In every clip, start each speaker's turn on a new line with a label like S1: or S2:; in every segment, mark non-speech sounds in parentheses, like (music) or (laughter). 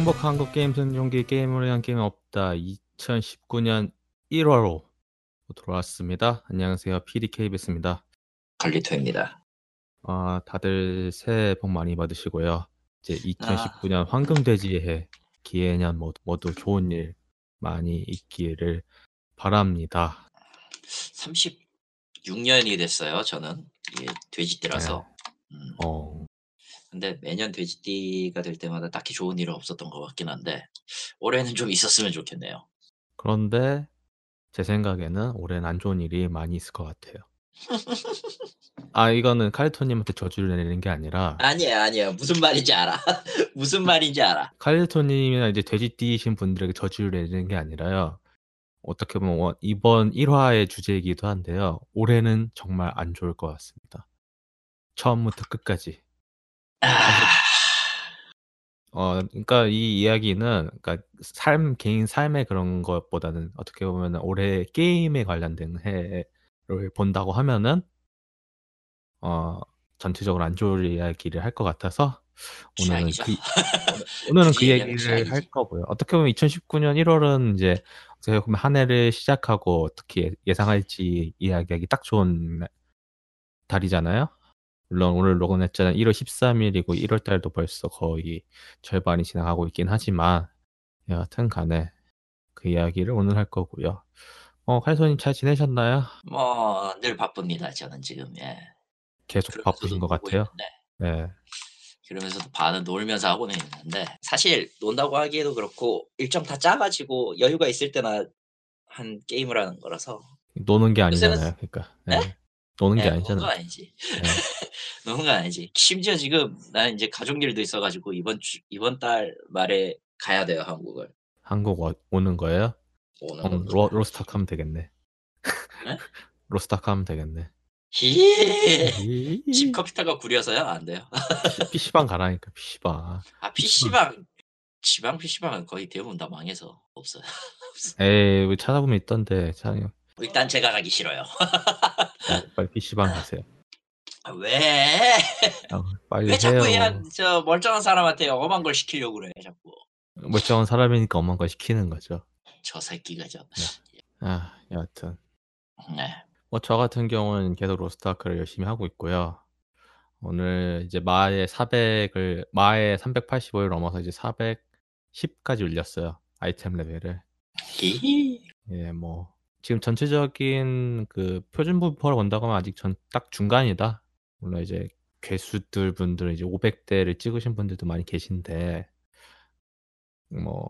S1: 행복한 한국 게임 생존기 게임을 위한 게임 없다 2019년 1월호 돌아왔습니다. 안녕하세요. PDKBS입니다.
S2: 갈리토입니다.
S1: 아, 다들 새해 복 많이 받으시고요. 이제 2019년 황금돼지의 해, 기해년 모두, 모두 좋은 일 많이 있기를 바랍니다.
S2: 36년이 됐어요. 저는 돼지띠라서. 음.
S1: 어,
S2: 근데 매년 돼지띠가 될 때마다 딱히 좋은 일은 없었던 것 같긴 한데 올해는 좀 있었으면 좋겠네요.
S1: 그런데 제 생각에는 올해는 안 좋은 일이 많이 있을 것 같아요. (laughs) 아, 이거는 칼리토님한테 저주를 내리는 게 아니라
S2: 아니야 아니야 무슨 말인지 알아. (laughs) 무슨 말인지 알아.
S1: 칼리토님이나 이제 돼지띠이신 분들에게 저주를 내리는 게 아니라요. 어떻게 보면 원- 이번 1화의 주제이기도 한데요. 올해는 정말 안 좋을 것 같습니다. 처음부터 끝까지.
S2: 아,
S1: 어, 그러니까 이 이야기는 그러니까 삶 개인 삶의 그런 것보다는 어떻게 보면 올해 게임에 관련된 해를 본다고 하면은 어 전체적으로 안 좋을 이야기를 할 것 같아서 오늘은
S2: 취향이죠.
S1: 그 (laughs) 오늘은 그 얘기를 할
S2: 취향이지.
S1: 거고요. 어떻게 보면 2019년 1월은 이제 어떻게 보면 한 해를 시작하고 어떻게 예상할지 이야기하기 딱 좋은 달이잖아요. 물론 오늘 녹음했잖아요. 1월 13일이고 1월 달도 벌써 거의 절반이 지나가고 있긴 하지만 여하튼 간에 그 이야기를 오늘 할 거고요. 어, 칼소님 잘 지내셨나요?
S2: 뭐 늘 바쁩니다. 저는 지금 예.
S1: 계속 바쁘신 것 같아요.
S2: 있는데,
S1: 네.
S2: 그러면서도 반은 놀면서 하고는 있는데 사실 논다고 하기에도 그렇고 일정 다 짜가지고 여유가 있을 때나 한 게임을 하는 거라서
S1: 노는 게
S2: 요새는-
S1: 아니잖아요. 그러니까. 네.
S2: 네?
S1: 노는 게
S2: 예, 노는 건. 아니지.
S1: 네. (laughs)
S2: 노는 건 아니지. 심지어 지금 나는 이제 가족 일도 있어가지고 이번 주 이번 달 말에 가야 돼요 한국을.
S1: 한국 와- 오는 거예요?
S2: 오는
S1: 어. 로, 로스탁 하면 되겠네.
S2: 네? (laughs)
S1: 로스탁 하면 되겠네.
S2: 히. 집 컴퓨터가 구려서요 안 돼요.
S1: PC방 가라니까 PC방.
S2: 아 PC방 지방 PC방은 거의 대부분 다 망해서 없어요. (laughs)
S1: 에이, 왜 찾아보면 있던데. 참,
S2: 일단 제가 가기 싫어요.
S1: 빨리 PC방 가세요.
S2: 아, 왜?
S1: 아, 빨리
S2: 왜 자꾸
S1: 해요.
S2: 그냥 저 멀쩡한 사람한테 엄한 걸 시키려고 그래 자꾸.
S1: 멀쩡한 사람이니까 엄한 거 시키는 거죠.
S2: 저 새끼가 저.
S1: 아, 여하튼.
S2: 네.
S1: 뭐 저 같은 경우는 계속 로스트아크를 열심히 하고 있고요. 오늘 이제 마의 400을 마의 385를 넘어서 이제 410까지 올렸어요. 아이템 레벨을.
S2: 히.
S1: 예, 뭐 지금 전체적인 그 표준 분포를 본다고 하면 아직 전 딱 중간이다. 물론 이제 괴수들 분들은 이제 500대를 찍으신 분들도 많이 계신데 뭐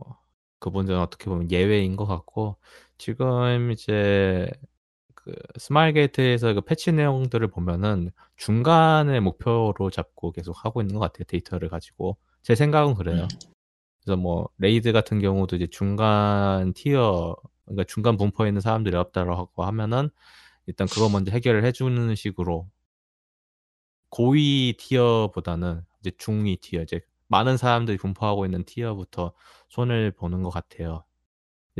S1: 그분들은 어떻게 보면 예외인 것 같고 지금 이제 그 스마일 게이트에서 그 패치 내용들을 보면은 중간의 목표로 잡고 계속 하고 있는 것 같아요. 데이터를 가지고 제 생각은 그래요. 그래서 뭐 raid 같은 경우도 이제 중간 tier 그러니까 중간 분포에 있는 사람들이 없다라고 하면은 일단 그거 먼저 해결을 해주는 식으로 고위 tier보다는 이제 중위 tier 이제 많은 사람들이 분포하고 있는 tier부터 손을 보는 것 같아요.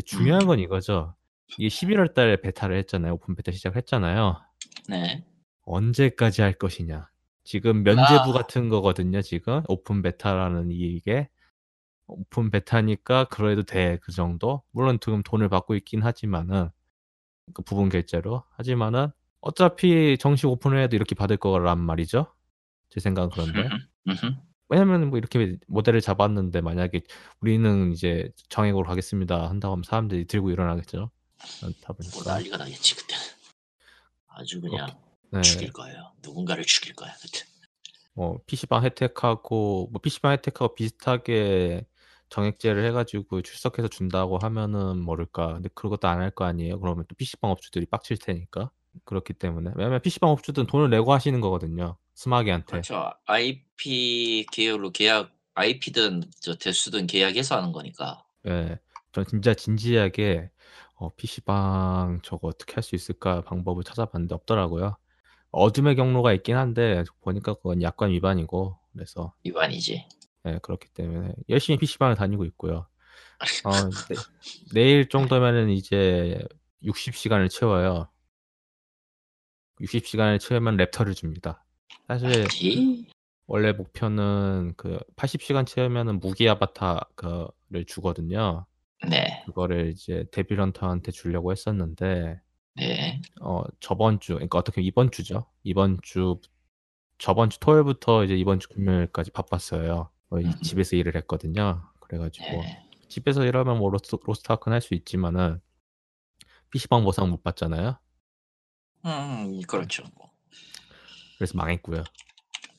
S1: 중요한 건 이거죠. 이게 11월 달에 beta를 했잖아요. open beta 시작했잖아요.
S2: 네.
S1: 언제까지 할 것이냐. 지금 면죄부
S2: 아.
S1: 같은 거거든요. 지금 open beta라는 이게 open beta니까 그래도 돼 그 정도. 물론 지금 돈을 받고 있긴 하지만은 그 부분 결제로 하지만은 어차피 정식 오픈을 해도 이렇게 받을 거란 말이죠. 제 생각은 그런데. 왜냐면 뭐 이렇게 모델을 잡았는데 만약에 우리는 이제 정액으로 가겠습니다 한다고 하면 사람들이 들고 일어나겠죠. 그렇다
S2: 뭐
S1: 보니까
S2: 난리가 나겠지 그때. 아주 그냥
S1: 네.
S2: 죽일 거예요. 누군가를 죽일 거야 그때.
S1: 뭐 PC방 혜택하고 뭐 PC방 혜택하고 비슷하게 정액제를 해가지고 출석해서 준다고 하면은 모를까. 근데 그것도 안 할 거 아니에요. 그러면 또 PC방 업주들이 빡칠 테니까. 그렇기 때문에 왜냐면 PC방 업주들은 돈을 내고 하시는 거거든요. 스마기한테.
S2: 그렇죠. IP 계열로 계약 IP든 저 대수든 계약해서 하는 거니까.
S1: 예. 전 진짜 진지하게 어, PC방 저거 어떻게 할 수 있을까 방법을 찾아봤는데 없더라고요. 어둠의 경로가 있긴 한데 보니까 그건 약관 위반이고 그래서
S2: 위반이지.
S1: 예, 그렇기 때문에 열심히 PC방을 다니고 있고요. (laughs) 어, 네, 내일 정도면은 이제 60시간을 채워요. 60시간을 채우면 raptor를 줍니다. 사실
S2: 이
S1: 원래 목표는 그 80시간 채우면은 무기 아바타 그를 주거든요.
S2: 네.
S1: 그거를 이제 Devil Hunter한테 주려고 했었는데
S2: 네.
S1: 어 저번 주 그러니까 어떻게 이번 주죠. 이번 주 저번 주 토요일부터 이제 이번 주 금요일까지 바빴어요.
S2: 음흠.
S1: 집에서 일을 했거든요. 그래 가지고
S2: 네.
S1: 집에서 일하면 뭐 로스트 로스트 아크는 할 수 있지만은 PC방 보상 못 받잖아요.
S2: 음 그렇죠. 뭐.
S1: 그래서 망했고요.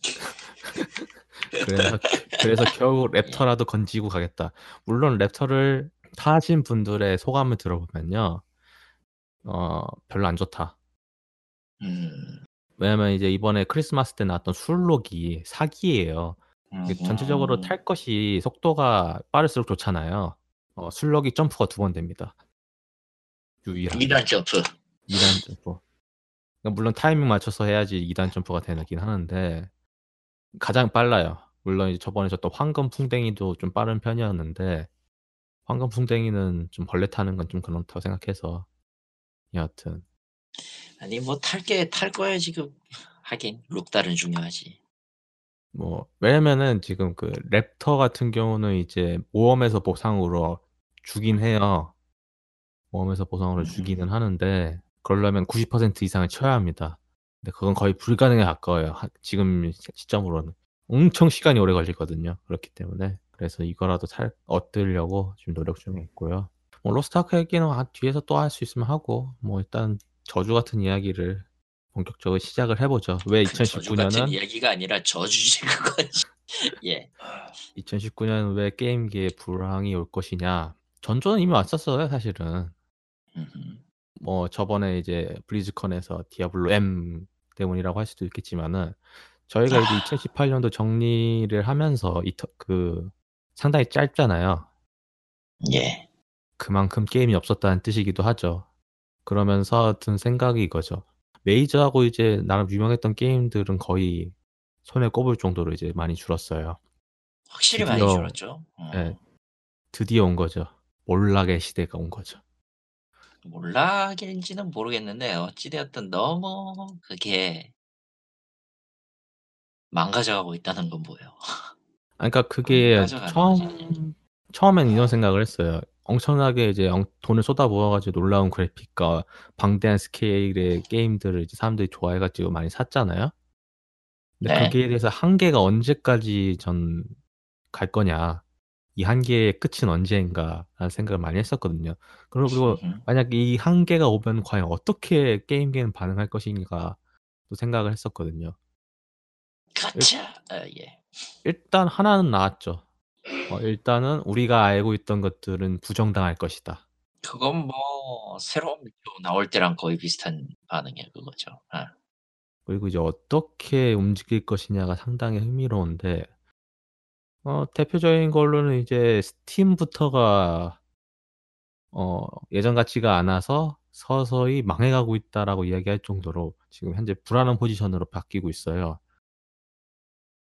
S1: (laughs) (laughs) 그래서 그래서 겨우 랩터라도 건지고 가겠다. 물론 랩터를 타신 분들의 소감을 들어보면요. 어 별로 안 좋다.
S2: 음.
S1: 왜냐면 이제 이번에 크리스마스 때 나왔던 술록이 사기예요.
S2: 음흠.
S1: 전체적으로 탈 것이 속도가 빠를수록 좋잖아요. 어 순록이 점프가 두 번 됩니다. 유일하게.
S2: 2단 점프.
S1: 2단 점프. 그러니까 물론 타이밍 맞춰서 해야지 2단 점프가 되긴 하는데 가장 빨라요. 물론 이제 저번에 줬던 황금 풍뎅이도 좀 빠른 편이었는데 황금 풍뎅이는 좀 벌레 타는 건 좀 그렇다고 생각해서 여하튼
S2: 아니 뭐 탈 게 탈 거야 지금. 하긴 룩딸은 중요하지.
S1: 뭐 왜냐면은 지금 그 raptor 같은 경우는 이제 모험에서 보상으로 주긴 해요. 모험에서 보상으로 주기는
S2: 음.
S1: 하는데 그러려면 90% 이상을 쳐야 합니다. 근데 그건 거의 불가능에 가까워요. 하 지금 시 시점으로는. 엄청 시간이 오래 걸리거든요. 그렇기 때문에. 그래서 이거라도 살 얻으려고 지금 노력 중에 있고요. 뭐 로스트 아크 얘기는 아 뒤에서 또 할 수 있으면 하고 뭐 일단 저주 같은 이야기를 본격적으로 시작을 해 보죠.
S2: 왜그 저주 같은
S1: 2019년은
S2: 이야기가 아니라 저주지 그거지. (laughs) 예.
S1: 2019년 왜 게임계에 불황이 올 것이냐. 전조는 이미 왔었어요, 사실은. 뭐 저번에 이제 블리즈컨에서 디아블로 M 때문이라고 할 수도 있겠지만은 저희가 이제
S2: 아.
S1: 2018년도 정리를 하면서 이터 그 상당히 짧잖아요.
S2: 예.
S1: 그만큼 게임이 없었다는 뜻이기도 하죠. 그러면서 든 생각이 이거죠. 메이저하고 이제 나름 유명했던 게임들은 거의 손에 꼽을 정도로 이제 많이 줄었어요.
S2: 확실히 많이
S1: 드디어
S2: 줄었죠. 어.
S1: 예. 드디어 온 거죠. 몰락의 시대가 온 거죠.
S2: 몰락인지는 모르겠는데 어찌 되었든 너무 그게 망가져가고 있다는 건 뭐예요.
S1: 아 그러니까 그게
S2: 거지.
S1: 처음 처음엔 이런 생각을 했어요. 엄청나게 이제 엉 돈을 쏟아 부어 가지고 놀라운 그래픽과 방대한 스케일의 게임들을 이제 사람들이 좋아해 가지고 많이 샀잖아요. 근데
S2: 네.
S1: 거기에 대해서 한계가 언제까지 전 갈 거냐. 이 한계의 끝은 언제인가라는 생각을 많이 했었거든요. 그리고
S2: 음흠.
S1: 만약 이 한계가 오면 과연 어떻게 게임계는 반응할 것인가 또 생각을 했었거든요.
S2: 가차. 아 예.
S1: 일단 하나는 나왔죠. 어 일단은 우리가 알고 있던 것들은 부정당할 것이다.
S2: 그건 뭐 새로운 미디어 나올 때랑 거의 비슷한 반응이야 그거죠. 아.
S1: 그리고 이제 어떻게 움직일 것이냐가 상당히 흥미로운데 어 대표적인 걸로는 이제 스팀부터가 어 예전 같지가 않아서 서서히 망해가고 있다라고 이야기할 정도로 지금 현재 불안한 포지션으로 바뀌고 있어요.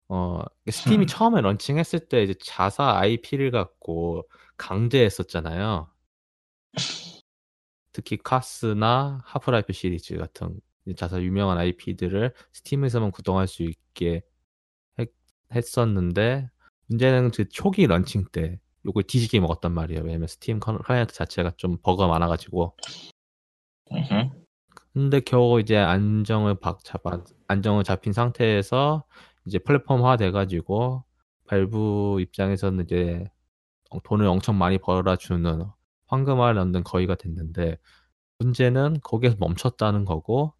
S1: 어 스팀이
S2: 흠.
S1: 처음에 런칭했을 때 이제 자사 IP를 갖고 강제했었잖아요. 특히 카스나 하프라이프 시리즈 같은 이 자사 유명한 IP들을 스팀에서만 구동할 수 있게 했 했었는데 문제는 그 초기 런칭 때 욕을 뒤지게 먹었단 말이에요. 왜냐면 스팀 커 클라이언트 자체가 좀 버그가 많아 가지고.
S2: 음흠.
S1: 근데 겨우 이제 안정을 박 잡아 안정을 잡힌 상태에서 이제 플랫폼화 돼 가지고 발브 입장에서는 이제 어 돈을 엄청 많이 벌어 주는 황금알을 넣는 거위가 됐는데 문제는 거기에서 멈췄다는 거고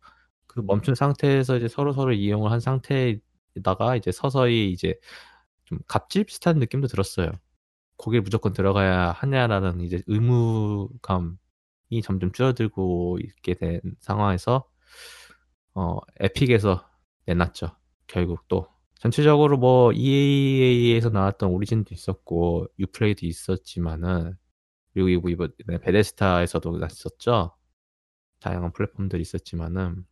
S1: 그 멈춘 상태에서 이제 서로 서로 이용을 한 상태에다가 이제 서서히 이제 좀 갑질 비슷한 느낌도 들었어요. '거기에 무조건 들어가야 하냐.'라는 이제 의무감이 점점 줄어들고 있게 된 상황에서 어 에픽에서 내놨죠. 결국 또. 전체적으로 뭐 EA에서 나왔던 오리진도 있었고 유플레이도 있었지만은 그리고 이번 이번에 베데스다에서도 났었죠. 다양한 플랫폼들이 있었지만은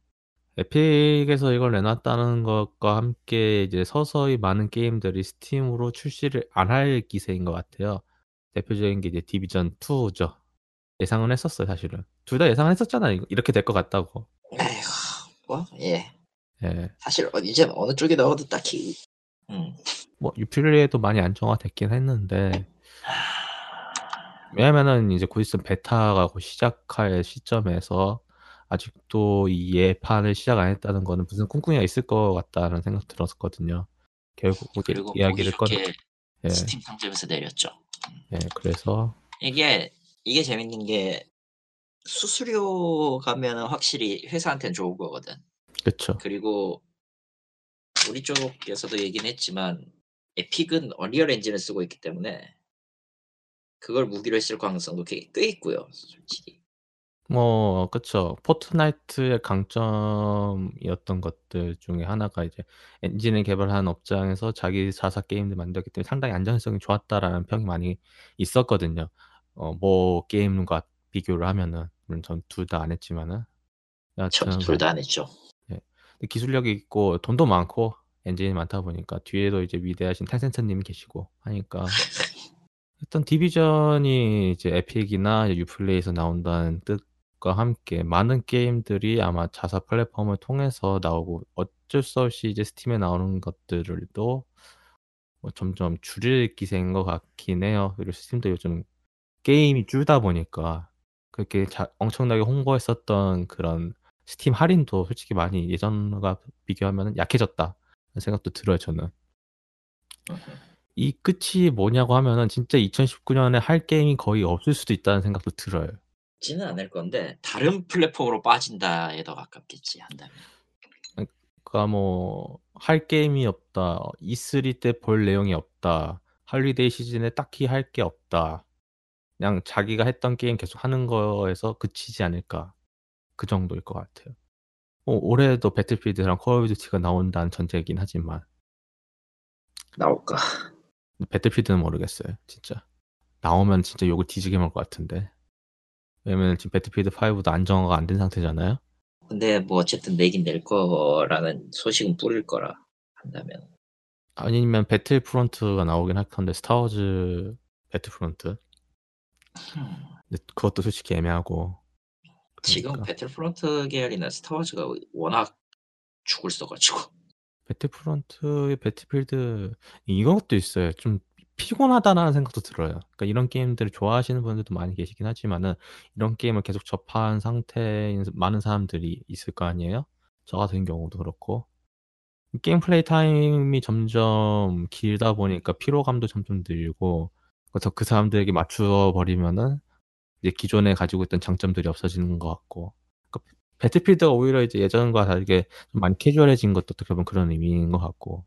S1: 에픽에서 이걸 내놨다는 것과 함께 이제 서서히 많은 게임들이 스팀으로 출시를 안 할 기세인 것 같아요. 대표적인 게 이제 디비전 2죠. 예상은 했었어요, 사실은. 둘 다 예상은 했었잖아요. 이렇게 될 것 같다고.
S2: 에휴 뭐 예.
S1: 예.
S2: 사실 어 이제 어느 쪽에 넣어도 딱히 음.
S1: 뭐 유플레이도 많이 안정화됐긴 했는데 왜냐면은 이제 곧 있으면 베타가 곧 시작할 시점에서 아직도 이 예판을 시작 안 했다는 거는 무슨 꿍꿍이가 있을 것 같다는 생각 들었거든요. 결국 이게
S2: 그리고
S1: 이야기를 꺼내 예.
S2: 스팀 상점에서 내렸죠.
S1: 예, 그래서
S2: 이게 이게 재밌는 게 수수료 가면은 확실히 회사한테는 좋은 거거든.
S1: 그쵸.
S2: 그리고 우리 쪽에서도 얘기는 했지만 에픽은 언리얼 엔진을 쓰고 있기 때문에 그걸 무기로 했을 가능성도 꽤, 꽤 있고요. 솔직히.
S1: 뭐 그쵸. 포트나이트의 강점이었던 것들 중에 하나가 이제 엔진을 개발한 업장에서 자기 자사 게임들 만들었기 때문에 상당히 안정성이 좋았다라는 평이 많이 있었거든요. 어 모 게임과 비교를 하면은 물론 전 둘 다 안 했지만은
S2: 저도
S1: 여하튼
S2: 둘
S1: 뭐
S2: 다 안 했죠.
S1: 예. 기술력이 있고 돈도 많고 엔진이 많다 보니까 뒤에도 이제 위대하신 텐센트 님이 계시고 하니까 일단 디비전이 이제 에픽이나 유플레이에서 나온다는 뜻과 함께 많은 게임들이 아마 자사 플랫폼을 통해서 나오고 어쩔 수 없이 이제 스팀에 나오는 것들도 뭐 점점 줄일 기세인 것 같긴 해요. 그리고 스팀도 요즘 게임이 줄다 보니까 그렇게 자, 엄청나게 홍보했었던 그런 스팀 할인도 솔직히 많이 예전과 비교하면 약해졌다. 생각도 들어요, 저는. 이 끝이 뭐냐고 하면은 진짜 2019년에 할 게임이 거의 없을 수도 있다는 생각도 들어요.
S2: 지는 않을 건데 다른 플랫폼으로 빠진다에 더 가깝겠지 한다면.
S1: 그러니까 뭐 할 게임이 없다, E3 때 볼 내용이 없다, holiday 시즌에 딱히 할 게 없다. 그냥 자기가 했던 게임 계속 하는 거에서 그치지 않을까. 그 정도일 것 같아요. 뭐 올해도 Battlefield랑 Call of Duty가 나온다는 전제이긴 하지만
S2: 나올까?
S1: Battlefield는 모르겠어요. 진짜. 나오면 진짜 욕을 뒤지게 먹을 것 같은데. 왜냐면 지금 Battlefield 5도 안정화가 안 된 상태잖아요.
S2: 근데 뭐 어쨌든 내긴 낼 거라는 소식은 뿌릴 거라 한다면.
S1: 아니면 Battlefront가 나오긴 할 건데 Star Wars Battlefront. 근데 그것도 솔직히 애매하고.
S2: 지금
S1: 그러니까.
S2: Battlefront 계열이나 Star Wars가 워낙 죽을 써가지고. (laughs)
S1: Battlefront의 Battlefield 이것도 있어요. 좀 피곤하다는 생각도 들어요. 그러니까 이런 게임들을 좋아하시는 분들도 많이 계시긴 하지만은 이런 게임을 계속 접한 상태인 많은 사람들이 있을 거 아니에요? 저 같은 경우도 그렇고 게임 플레이 타임이 점점 길다 보니까 피로감도 점점 늘고 그래서 그 사람들에게 맞추어 버리면은 이제 기존에 가지고 있던 장점들이 없어지는 것 같고 그러니까 배틀필드가 오히려 이제 예전과 다르게 좀 많이 캐주얼해진 것도 어떻게 보면 그런 의미인 것 같고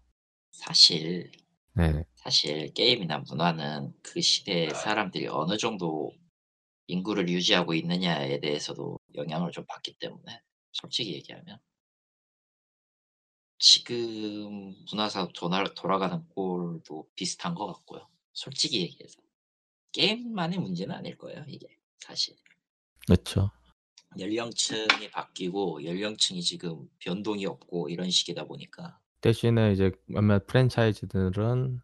S2: 사실
S1: 네.
S2: 사실 게임이나 문화는 그 시대의 사람들이 어느 정도 인구를 유지하고 있느냐에 대해서도 영향을 좀 받기 때문에 솔직히 얘기하면 지금 문화사 돌아, 돌아가는 꼴도 비슷한 것 같고요. 솔직히 얘기해서 게임만의 문제는 아닐 거예요. 이게 사실
S1: 그렇죠.
S2: 연령층이 바뀌고 연령층이 지금 변동이 없고 이런 식이다 보니까
S1: 대신에 이제 몇몇 프랜차이즈들은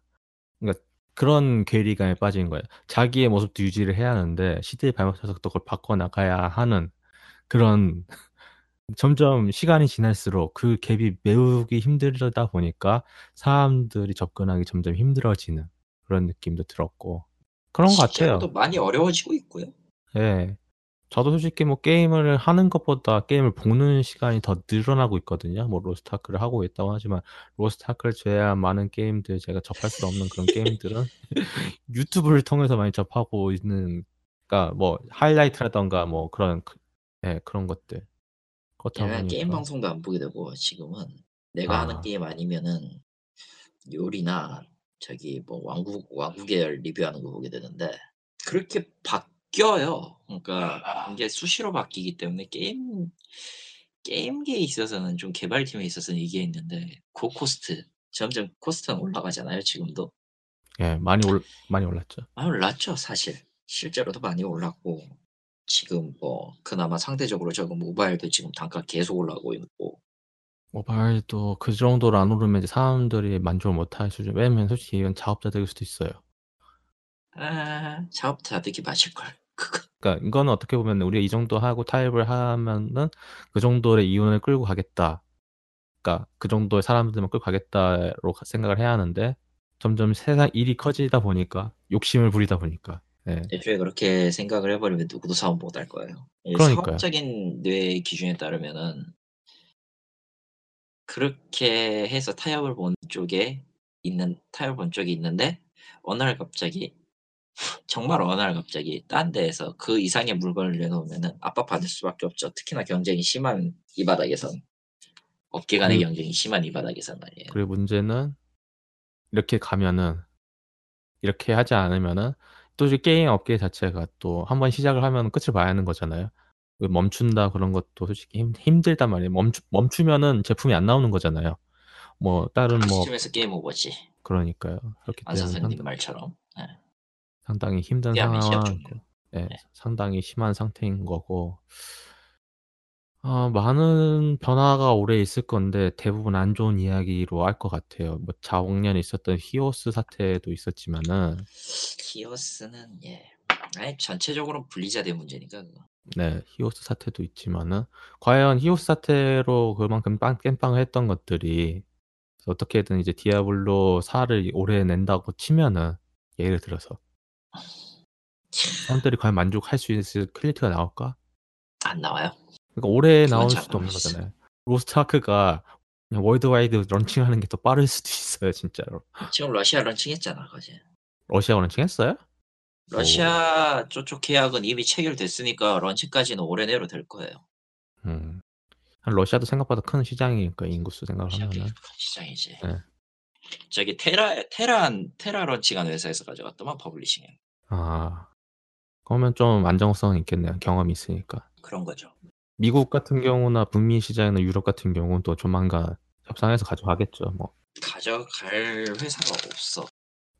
S1: 그러니까 그런 괴리감에 빠진 거예요. 자기의 모습도 유지를 해야 하는데 시대에 발맞춰서 또 그걸 바꿔 나가야 하는 그런 (laughs) 점점 시간이 지날수록 그 갭이 메우기 힘들다 보니까 사람들이 접근하기 점점 힘들어지는 그런 느낌도 들었고 그런 것 같아요.
S2: 많이 어려워지고 있고요.
S1: 예. 저도 솔직히 뭐 게임을 하는 것보다 게임을 보는 시간이 더 늘어나고 있거든요. 뭐 로스트 아크를 하고 있다고 하지만 Lost Ark를 제외한 많은 게임들 제가 접할 수 없는 그런 게임들은 (laughs) YouTube를 통해서 많이 접하고 있는 그러니까 뭐 하이라이트라던가 뭐 그런 그 예 그런 것들. 그렇다
S2: 얘는 게임
S1: 보니까
S2: 방송도 안 보게 되고 지금은 내가 하는
S1: 아.
S2: 게임 아니면은 요리나 저기 뭐 왕국 왕국 계열 리뷰하는 거 보게 되는데 그렇게 바뀌어요. 그러니까 이게 수시로 바뀌기 때문에 게임 게임계에 있어서는 좀 개발팀에 있어서는 이게 있는데 고코스트 점점 코스트는 올라가잖아요. 지금도
S1: 예 많이 올 많이 올랐죠.
S2: 많이 올랐죠. 사실 실제로도 많이 올랐고 지금 뭐 그나마 상대적으로 적은 모바일도 지금 단가 계속 올라가고 있고
S1: 모바일도 그 정도로 안 오르면 이제 사람들이 만족을 못할 수준 왜냐면 솔직히 이건 자업자득일 수도 있어요.
S2: 아 자업자득이 맞을걸. (laughs) 그거
S1: 그러니까 이거는 어떻게 보면 우리가 이 정도 하고 타협을 하면은 그 정도의 이윤을 끌고 가겠다. 그러니까 '그 정도의 사람들만 끌고 가겠다.'로 생각을 해야 하는데 점점 세상 일이 커지다 보니까 욕심을 부리다 보니까 예.
S2: 애초에 그렇게 생각을 해 버리면 누구도 사업 못 할 거예요. 이
S1: 그러니까요.
S2: 상업적인 뇌의 기준에 따르면은 그렇게 해서 타협을 본 쪽에 있는 타협을 본 쪽이 있는데 어느 날 갑자기 정말 어느 날 갑자기 딴 데에서 그 이상의 물건을 내놓으면은 압박받을 수밖에 없죠. 특히나 경쟁이 심한 이 바닥에선. 업계 간의
S1: 그리고
S2: 경쟁이 심한 이 바닥에선 말이에요.
S1: 그리고 문제는 이렇게 가면은 이렇게 하지 않으면은 또 게임 업계 자체가 또 한번 시작을 하면 끝을 봐야 하는 거잖아요. 그 멈춘다 그런 것도 솔직히 힘 힘들단 말이에요. 멈추 멈추면은 제품이 안 나오는 거잖아요. 뭐 다른 뭐
S2: 시점에서 게임 오버지.
S1: 그러니까요. 그렇기
S2: 안
S1: 때문에 상당
S2: 말처럼. 예.
S1: 상당히 힘든 상황이고
S2: 종류.
S1: 예
S2: 네.
S1: 상당히 심한 상태인 거고 어 많은 변화가 올해 있을 건데 대부분 안 좋은 이야기로 할 것 같아요. 뭐 작년에 있었던 히오스 사태도 있었지만은
S2: 히오스는 예. 아이 전체적으로 분리자드의 문제니까 그거.
S1: 네. 히오스 사태도 있지만은 과연 히오스 사태로 그만큼 빵 땜빵을 했던 것들이 어떻게든 이제 Diablo 4를 올해 낸다고 치면은 예를 들어서 사람들이 과연 만족할 수 있을 quality가 나올까?
S2: 안 나와요.
S1: 그러니까 올해 나올
S2: 잘
S1: 수도 없는. 거잖아요. Lost Ark가 그냥 worldwide launching하는 게 더 빠를 수도 (laughs) 있어요 진짜로.
S2: 지금 러시아 launching했잖아 거제.
S1: 러시아 launching했어요? 오.
S2: 러시아 저쪽 계약은 이미 체결됐으니까 launching까지는 올해 내로 될 거예요.
S1: 음. 러시아도 생각보다 큰 시장이니까 인구수.
S2: 큰 시장이지.
S1: 네.
S2: 저기 TERA 테란 TERA launching한 회사에서 가져갔더만 publishing에.
S1: 아. 그러면 좀 안정성은 있겠네요. 경험이 있으니까.
S2: 그런 거죠.
S1: 미국 같은 경우나 북미 시장이나 유럽 같은 경우는 또 조만간 협상해서 가져가겠죠. 뭐
S2: 가져갈 회사가 없어.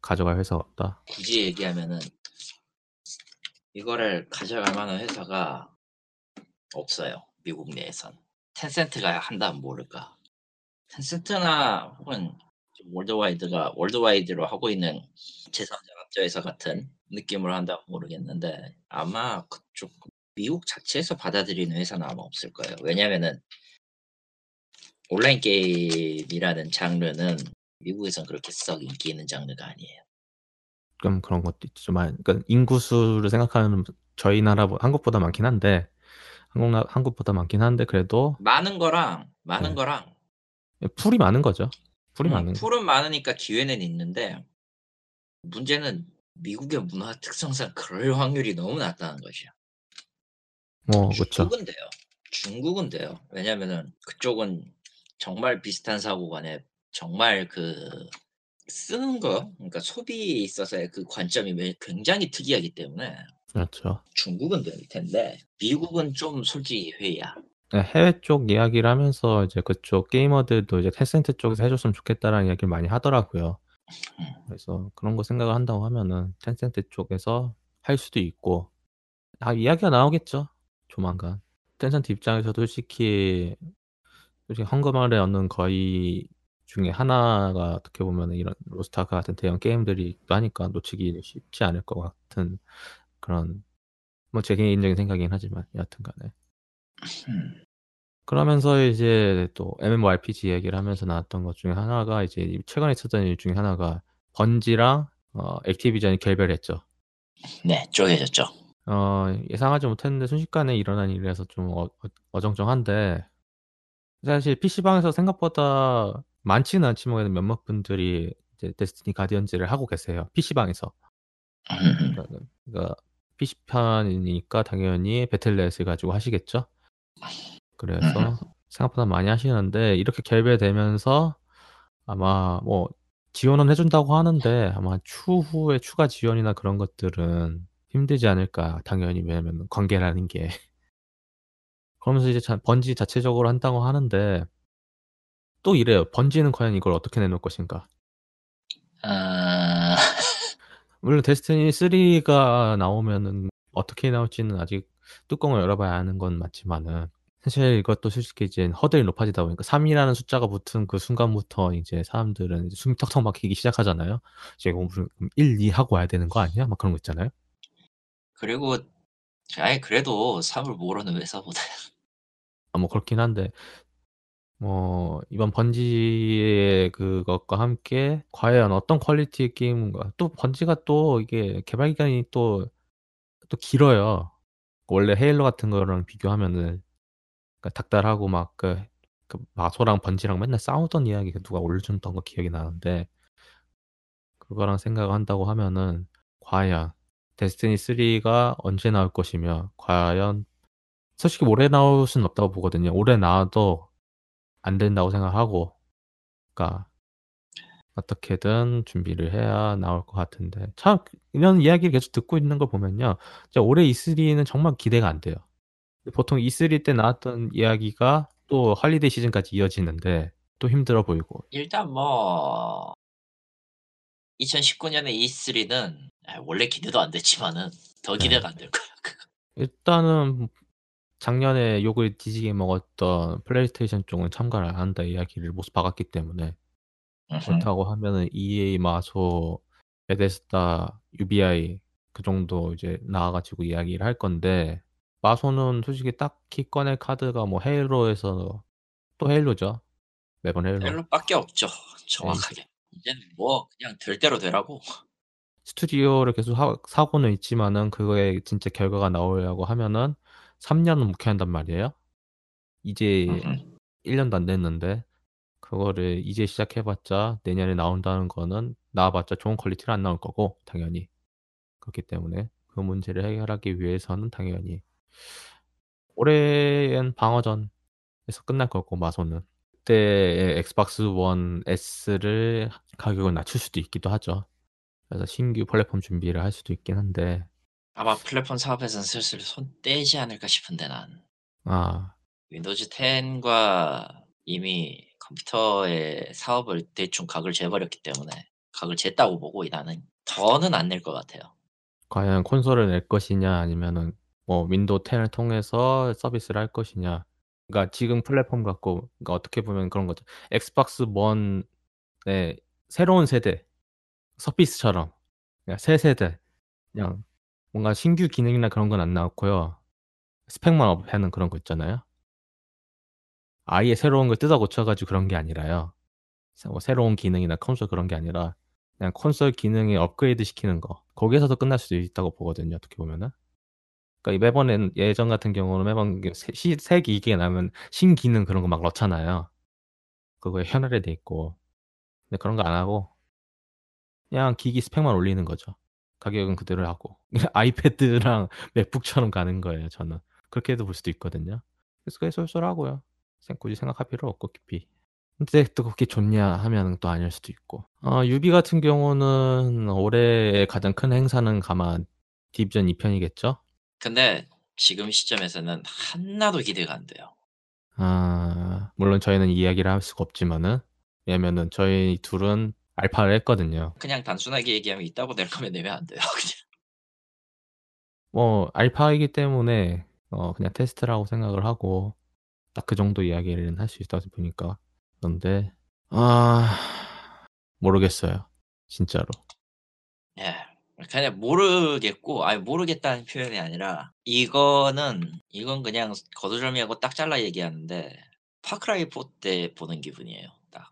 S1: 가져갈 회사가 없다.
S2: 굳이 얘기하면은 이거를 가져갈 만한 회사가 없어요. 미국 내에선. 텐센트가 한다면 모를까. 텐센트나 혹은 좀 월드와이드가 월드와이드로 하고 있는 제3자 업자회사 같은 느낌으로 한다면 모르겠는데 아마 그쪽 미국 자체에서 받아들이는 회사는 아마 없을 거예요. 왜냐면은 온라인 게임이라는 장르는 미국에선 그렇게 썩 인기 있는 장르가 아니에요.
S1: 좀 그런 것도 있지만 그러니까 인구수를 생각하면 저희 나라 한국보다 많긴 한데 한국 나 한국보다 많긴 한데 그래도
S2: 많은 거랑 많은
S1: 네.
S2: 거랑
S1: 풀이 많은 거죠. 풀이
S2: 음,
S1: 많은 거.
S2: 풀은 많으니까 기회는 있는데 문제는 미국의 문화 특성상 그럴 확률이 너무 낮다는 것이야.
S1: 뭐 그쵸.
S2: 중국은 돼요. 중국은 돼요. 왜냐면은 그쪽은 정말 비슷한 사고관에 정말 그 쓰는 거 그러니까 소비에 있어서의 그 관점이 매- 굉장히 특이하기 때문에
S1: 그렇죠.
S2: 중국은 될 텐데 미국은 좀 솔직히 회의야.
S1: 네, 해외 쪽 이야기를 하면서 이제 그쪽 게이머들도 이제 텐센트 쪽에서 해줬으면 좋겠다라는 이야기를 많이 하더라고요.
S2: 음.
S1: 그래서 그런 거 생각을 한다고 하면은 텐센트 쪽에서 할 수도 있고 아 이야기가 나오겠죠. 조만간. 텐센트 입장에서도 솔직히 솔직히 헝그말에 얻는 거의 중에 하나가 어떻게 보면 이런 로스트아크 같은 대형 게임들이 있기도 하니까 놓치기 쉽지 않을 것 같은 그런 뭐 제 개인적인 생각이긴 하지만 여하튼 간에
S2: 음.
S1: 그러면서 이제 또 MMORPG 얘기를 하면서 나왔던 것 중에 하나가 이제 최근에 있었던 일 중에 하나가 번지랑 어, 액티비전이 결별했죠.
S2: 네, 쪼개졌죠.
S1: 어, 예상하지 못했는데 순식간에 일어난 일이라서 좀 어, 어, 정쩡한데 사실 PC방에서 생각보다 많지는 않지만 몇몇 분들이 이제 데스티니 가디언즈를 하고 계세요. PC방에서.
S2: 음.
S1: 그러니까, 그러니까 PC판이니까 당연히 배틀넷을 가지고 하시겠죠. 그래서 생각보다 많이 하시는데 이렇게 결별되면서 아마 뭐 지원은 해준다고 하는데 아마 추후에 추가 지원이나 그런 것들은 힘들지 않을까 당연히 왜냐면 관계라는 게 (laughs) 그러면서 이제 자- 번지 자체적으로 한다고 하는데 또 이래요. 번지는 과연 이걸 어떻게 내놓을 것인가?
S2: 아, (laughs)
S1: 물론 데스티니 3가 나오면은 어떻게 나올지는 아직 뚜껑을 열어봐야 하는 건 맞지만은 사실 이것도 솔직히 이제 허들이 높아지다 보니까 3이라는 숫자가 붙은 그 순간부터 이제 사람들은 이제 숨이 턱턱 막히기 시작하잖아요. 이제 이거 무슨 1, 2 하고 와야 되는 거 아니야? 막 그런 거 있잖아요.
S2: 그리고 아예 그래도 3을 모르는 회사보다
S1: 아, 뭐 그렇긴 한데 뭐 이번 번지의 그것과 함께 과연 어떤 퀄리티의 게임인가 또 번지가 또 이게 개발 기간이 또, 또 길어요. 원래 헤일로 같은 거랑 비교하면은 그러니까 닥달하고 막그 그 마소랑 번지랑 맨날 싸우던 이야기 그 누가 올려줬던 거 기억이 나는데 그거랑 생각을 한다고 하면은 과연 Destiny 3가 언제 나올 것이며 과연 솔직히 올해 나올 수는 없다고 보거든요. 올해 나와도 안 된다고 생각하고 그러니까 어떻게든 준비를 해야 나올 것 같은데 참 이런 이야기를 계속 듣고 있는 걸 보면요. 올해 E3는 정말 기대가 안 돼요. 보통 E3 때 나왔던 이야기가 또 holiday 시즌까지 이어지는데 또 힘들어 보이고
S2: 일단 뭐 2019년에 E3는 아 원래 기대도 안 됐지만은 더
S1: 네.
S2: 기대가 안될 거야.
S1: 일단은 작년에 욕을 뒤지게 먹었던 플레이스테이션 쪽은 참가를 안 한다 이야기를 모습 박았기 때문에
S2: 으흠.
S1: 그렇다고 하면은 EA, 마소, 베데스다, UBI 그 정도 이제 나와 가지고 이야기를 할 건데 마소는 솔직히 딱히 꺼낼 카드가 뭐 헤일로에서 또 Halo죠. 매번
S2: Halo. Halo밖에 없죠.
S1: 네,
S2: 정확하게. 이제는 뭐 그냥 될 대로 되라고.
S1: 스튜디오를 계속 사고는 있지만은 그거에 진짜 결과가 나오려고 하면은 3년은 묵혀야 한단 말이에요. 이제
S2: 으흠.
S1: 1 년도 안 됐는데 그거를 이제 시작해 봤자 내년에 나온다는 거는 나와 봤자 좋은 quality는 안 나올 거고 당연히. 그렇기 때문에 그 문제를 해결하기 위해서는 당연히 올해엔 방어전에서 끝날 거고 마소는. 그때의 Xbox One S를 가격을 낮출 수도 있기도 하죠. 그래서 신규 플랫폼 준비를 할 수도 있긴 한데
S2: 아마 플랫폼 사업에서는 슬슬 손 떼지 않을까 싶은데 난.
S1: 아.
S2: Windows 10과 이미 컴퓨터의 사업을 대충 각을 재어 버렸기 때문에 각을 쟀다고 보고 나는 더는 안 낼 것 같아요.
S1: 과연 콘솔을 낼 것이냐 아니면은 뭐 Window 10을 통해서 서비스를 할 것이냐. 그러니까 지금 플랫폼 갖고 그러니까 어떻게 보면 그런 거죠. Xbox One의 새로운 세대 Surface처럼 그냥 새 세대 그냥 뭔가 신규 기능이나 그런 건 안 나왔고요. 스펙만 up하는 그런 거 있잖아요. 아예 새로운 걸 뜯어 고쳐 가지고 그런 게 아니라요. 뭐 새로운 기능이나 콘솔 그런 게 아니라 그냥 콘솔 기능에 업그레이드 시키는 거. 거기에서도 끝날 수도 있다고 보거든요, 어떻게 보면은. 그러니까 매번엔 예전 같은 경우는 매번 그새 기기가 나오면 신기능 그런 거 막 넣잖아요. 그거에 현할이 돼 있고. 근데 그런 거 안 하고 그냥 기기 스펙만 올리는 거죠. 가격은 그대로 하고. (laughs) 아이패드랑 맥북처럼 가는 거예요, 저는. 그렇게도 볼 수도 있거든요. 그래서 그게 쏠쏠하고요. 생 굳이 생각할 필요 없고 깊이. 근데 또 그게 좋냐 하면은 또 아닐 수도 있고. 어 유비 같은 경우는 올해의 가장 큰 행사는 아마 디비전 2 편이겠죠?
S2: 근데 지금 시점에서는 하나도 기대가 안 돼요.
S1: 아 물론 저희는 이야기를 할 수가 없지만은 왜냐면은 저희 둘은 알파를 했거든요.
S2: 그냥 단순하게 얘기하면 있다고 낼 거면 내면 안 돼요, (laughs) 그냥.
S1: 뭐 알파이기 때문에 어 그냥 테스트라고 생각을 하고 딱 그 정도 이야기는 할수 있다고 보니까. 그런데 아 모르겠어요, 진짜로.
S2: 예. 그냥 모르겠고 아니 모르겠다는 표현이 아니라 이거는 이건 그냥 거두절미하고 딱 잘라 얘기하는데 파크라이 4 때 보는 기분이에요, 딱.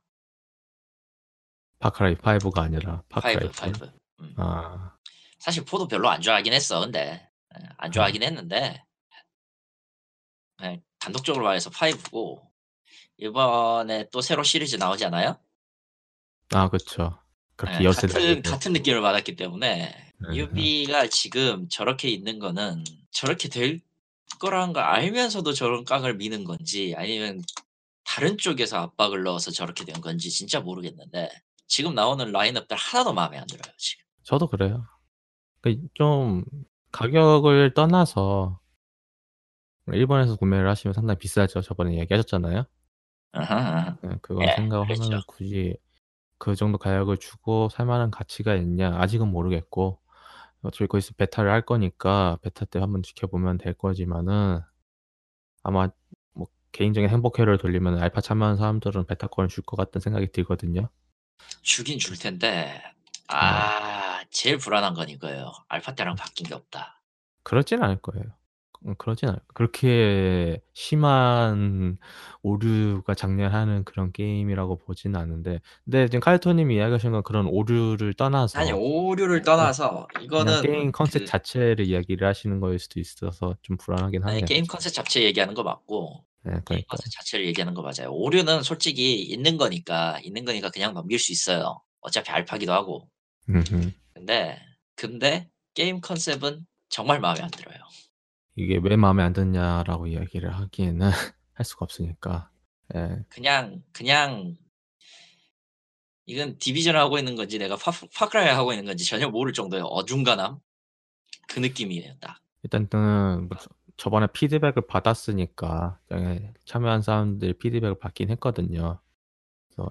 S1: 파크라이 5가 아니라
S2: 5,
S1: 파크라이 4?
S2: 5. 음.
S1: 아.
S2: 사실 4도 별로 안 좋아하긴 했어 근데. 예안
S1: 아.
S2: 좋아하긴 했는데 예 단독적으로 말해서 5고 이번에 또 새로 시리즈 나오잖아요?
S1: 아 그쵸. 그렇게
S2: 예
S1: 열세
S2: 같은. 같은 느낌을 받았기 때문에
S1: 으흠.
S2: 유비가 지금 저렇게 있는 거는 저렇게 될 거라는 걸 알면서도 저런 깡을 미는 건지 아니면 다른 쪽에서 압박을 넣어서 저렇게 된 건지 진짜 모르겠는데 지금 나오는 라인업들 하나도 마음에 안 들어요, 지금.
S1: 저도 그래요. 그좀 가격을 떠나서 일본에서 구매를 하시면 상당히 비싸죠. 저번에 얘기하셨잖아요.
S2: 으흠, 으흠.
S1: 예 그걸
S2: 예 그랬죠.
S1: 하면은 굳이 그 정도 가격을 주고 살 만한 가치가 있냐 아직은 모르겠고 어차피 거기서 베타를 할 거니까 베타 때 한번 지켜보면 될 거지만은 아마 뭐 개인적인 행복회로를 돌리면은 알파 참여하는 사람들은 베타권을 줄 것 같다는 생각이 들거든요.
S2: 주긴 줄 텐데
S1: 네.
S2: 아 제일 불안한 건 이거예요. 알파 때랑 바뀐 게 없다.
S1: 그렇지는 않을 거예요. 음 그러진 않아요. 그렇게 심한 오류가 작렬하는 그런 게임이라고 보지는 않는데 근데 지금 카이토 님이 이야기하신 건 그런 오류를
S2: 아니
S1: 떠나서
S2: 오류를
S1: 어
S2: 떠나서
S1: 그냥
S2: 이거는
S1: 게임 컨셉
S2: 그
S1: 자체를 이야기를 하시는 거일 수도 있어서 좀 불안하긴
S2: 아니
S1: 하네요.
S2: 게임 컨셉 자체 얘기하는 거 맞고
S1: 네
S2: 게임
S1: 그러니까요.
S2: 컨셉 자체를 얘기하는 거 맞아요. 오류는 솔직히 있는 거니까 있는 거니까 그냥 넘길 수 있어요. 어차피 알파기도 하고.
S1: 음음.
S2: 근데, 근데 게임 컨셉은 정말 마음에 안 들어요.
S1: 이게 왜 마음에 안 드냐라고 이야기를 하기에는 (laughs) 할 수가 없으니까. 예.
S2: 그냥, 그냥 이건 디비전을 하고 있는 건지 내가 파 파크라이를 하고 있는 건지 전혀 모를 정도의 어중간함? 그 느낌이에요 딱.
S1: 일단은 뭐저 저번에 피드백을 받았으니까 예 참여한 사람들이 피드백을 받긴 했거든요.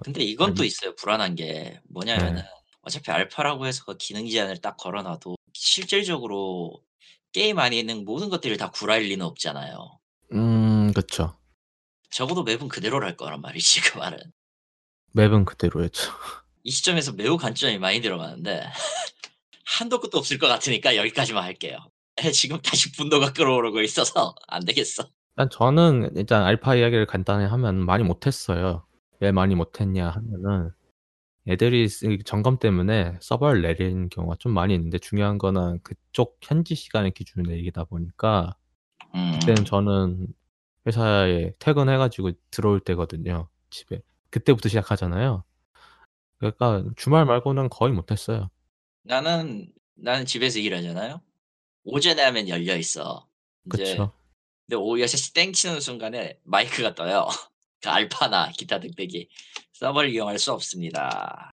S2: 근데 이건
S1: 아니
S2: 또 있어요 불안한 게. 뭐냐면은
S1: 네.
S2: 어차피 알파라고 해서 그 기능 제한을 딱 걸어 놔도 실질적으로 게임 안에 있는 모든 것들이 다 구라일 리는 없잖아요.
S1: 음 그쵸.
S2: 적어도 맵은 그대로랄 거란 말이지 그 말은.
S1: 맵은 그대로였죠.
S2: 이 시점에서 매우 관점이 많이 들어가는데 (laughs) 한도 끝도 없을 것 같으니까 여기까지만 할게요. 예 지금 다시 분노가 끌어오르고 있어서 안 되겠어.
S1: 일단 저는 일단 알파 이야기를 간단히 하면 많이 못했어요. 왜 많이 못했냐 하면은 애들이 쓰 점검 때문에 서버를 내리는 경우가 좀 많이 있는데 중요한 거는 그쪽 현지 시간을 기준으로 내리다 보니까 그때는
S2: 음.
S1: 저는 회사에 퇴근해 가지고 들어올 때거든요 집에. 그때부터 시작하잖아요. 그러니까 주말 말고는 거의 못했어요.
S2: 나는 나는 집에서 일하잖아요. 오전에 하면 열려 있어.
S1: 그쵸.
S2: 근데 오후 6시 땡 치는 순간에 마이크가 떠요. 그 알파나 기타 등등이 "서버를 이용할 수 없습니다."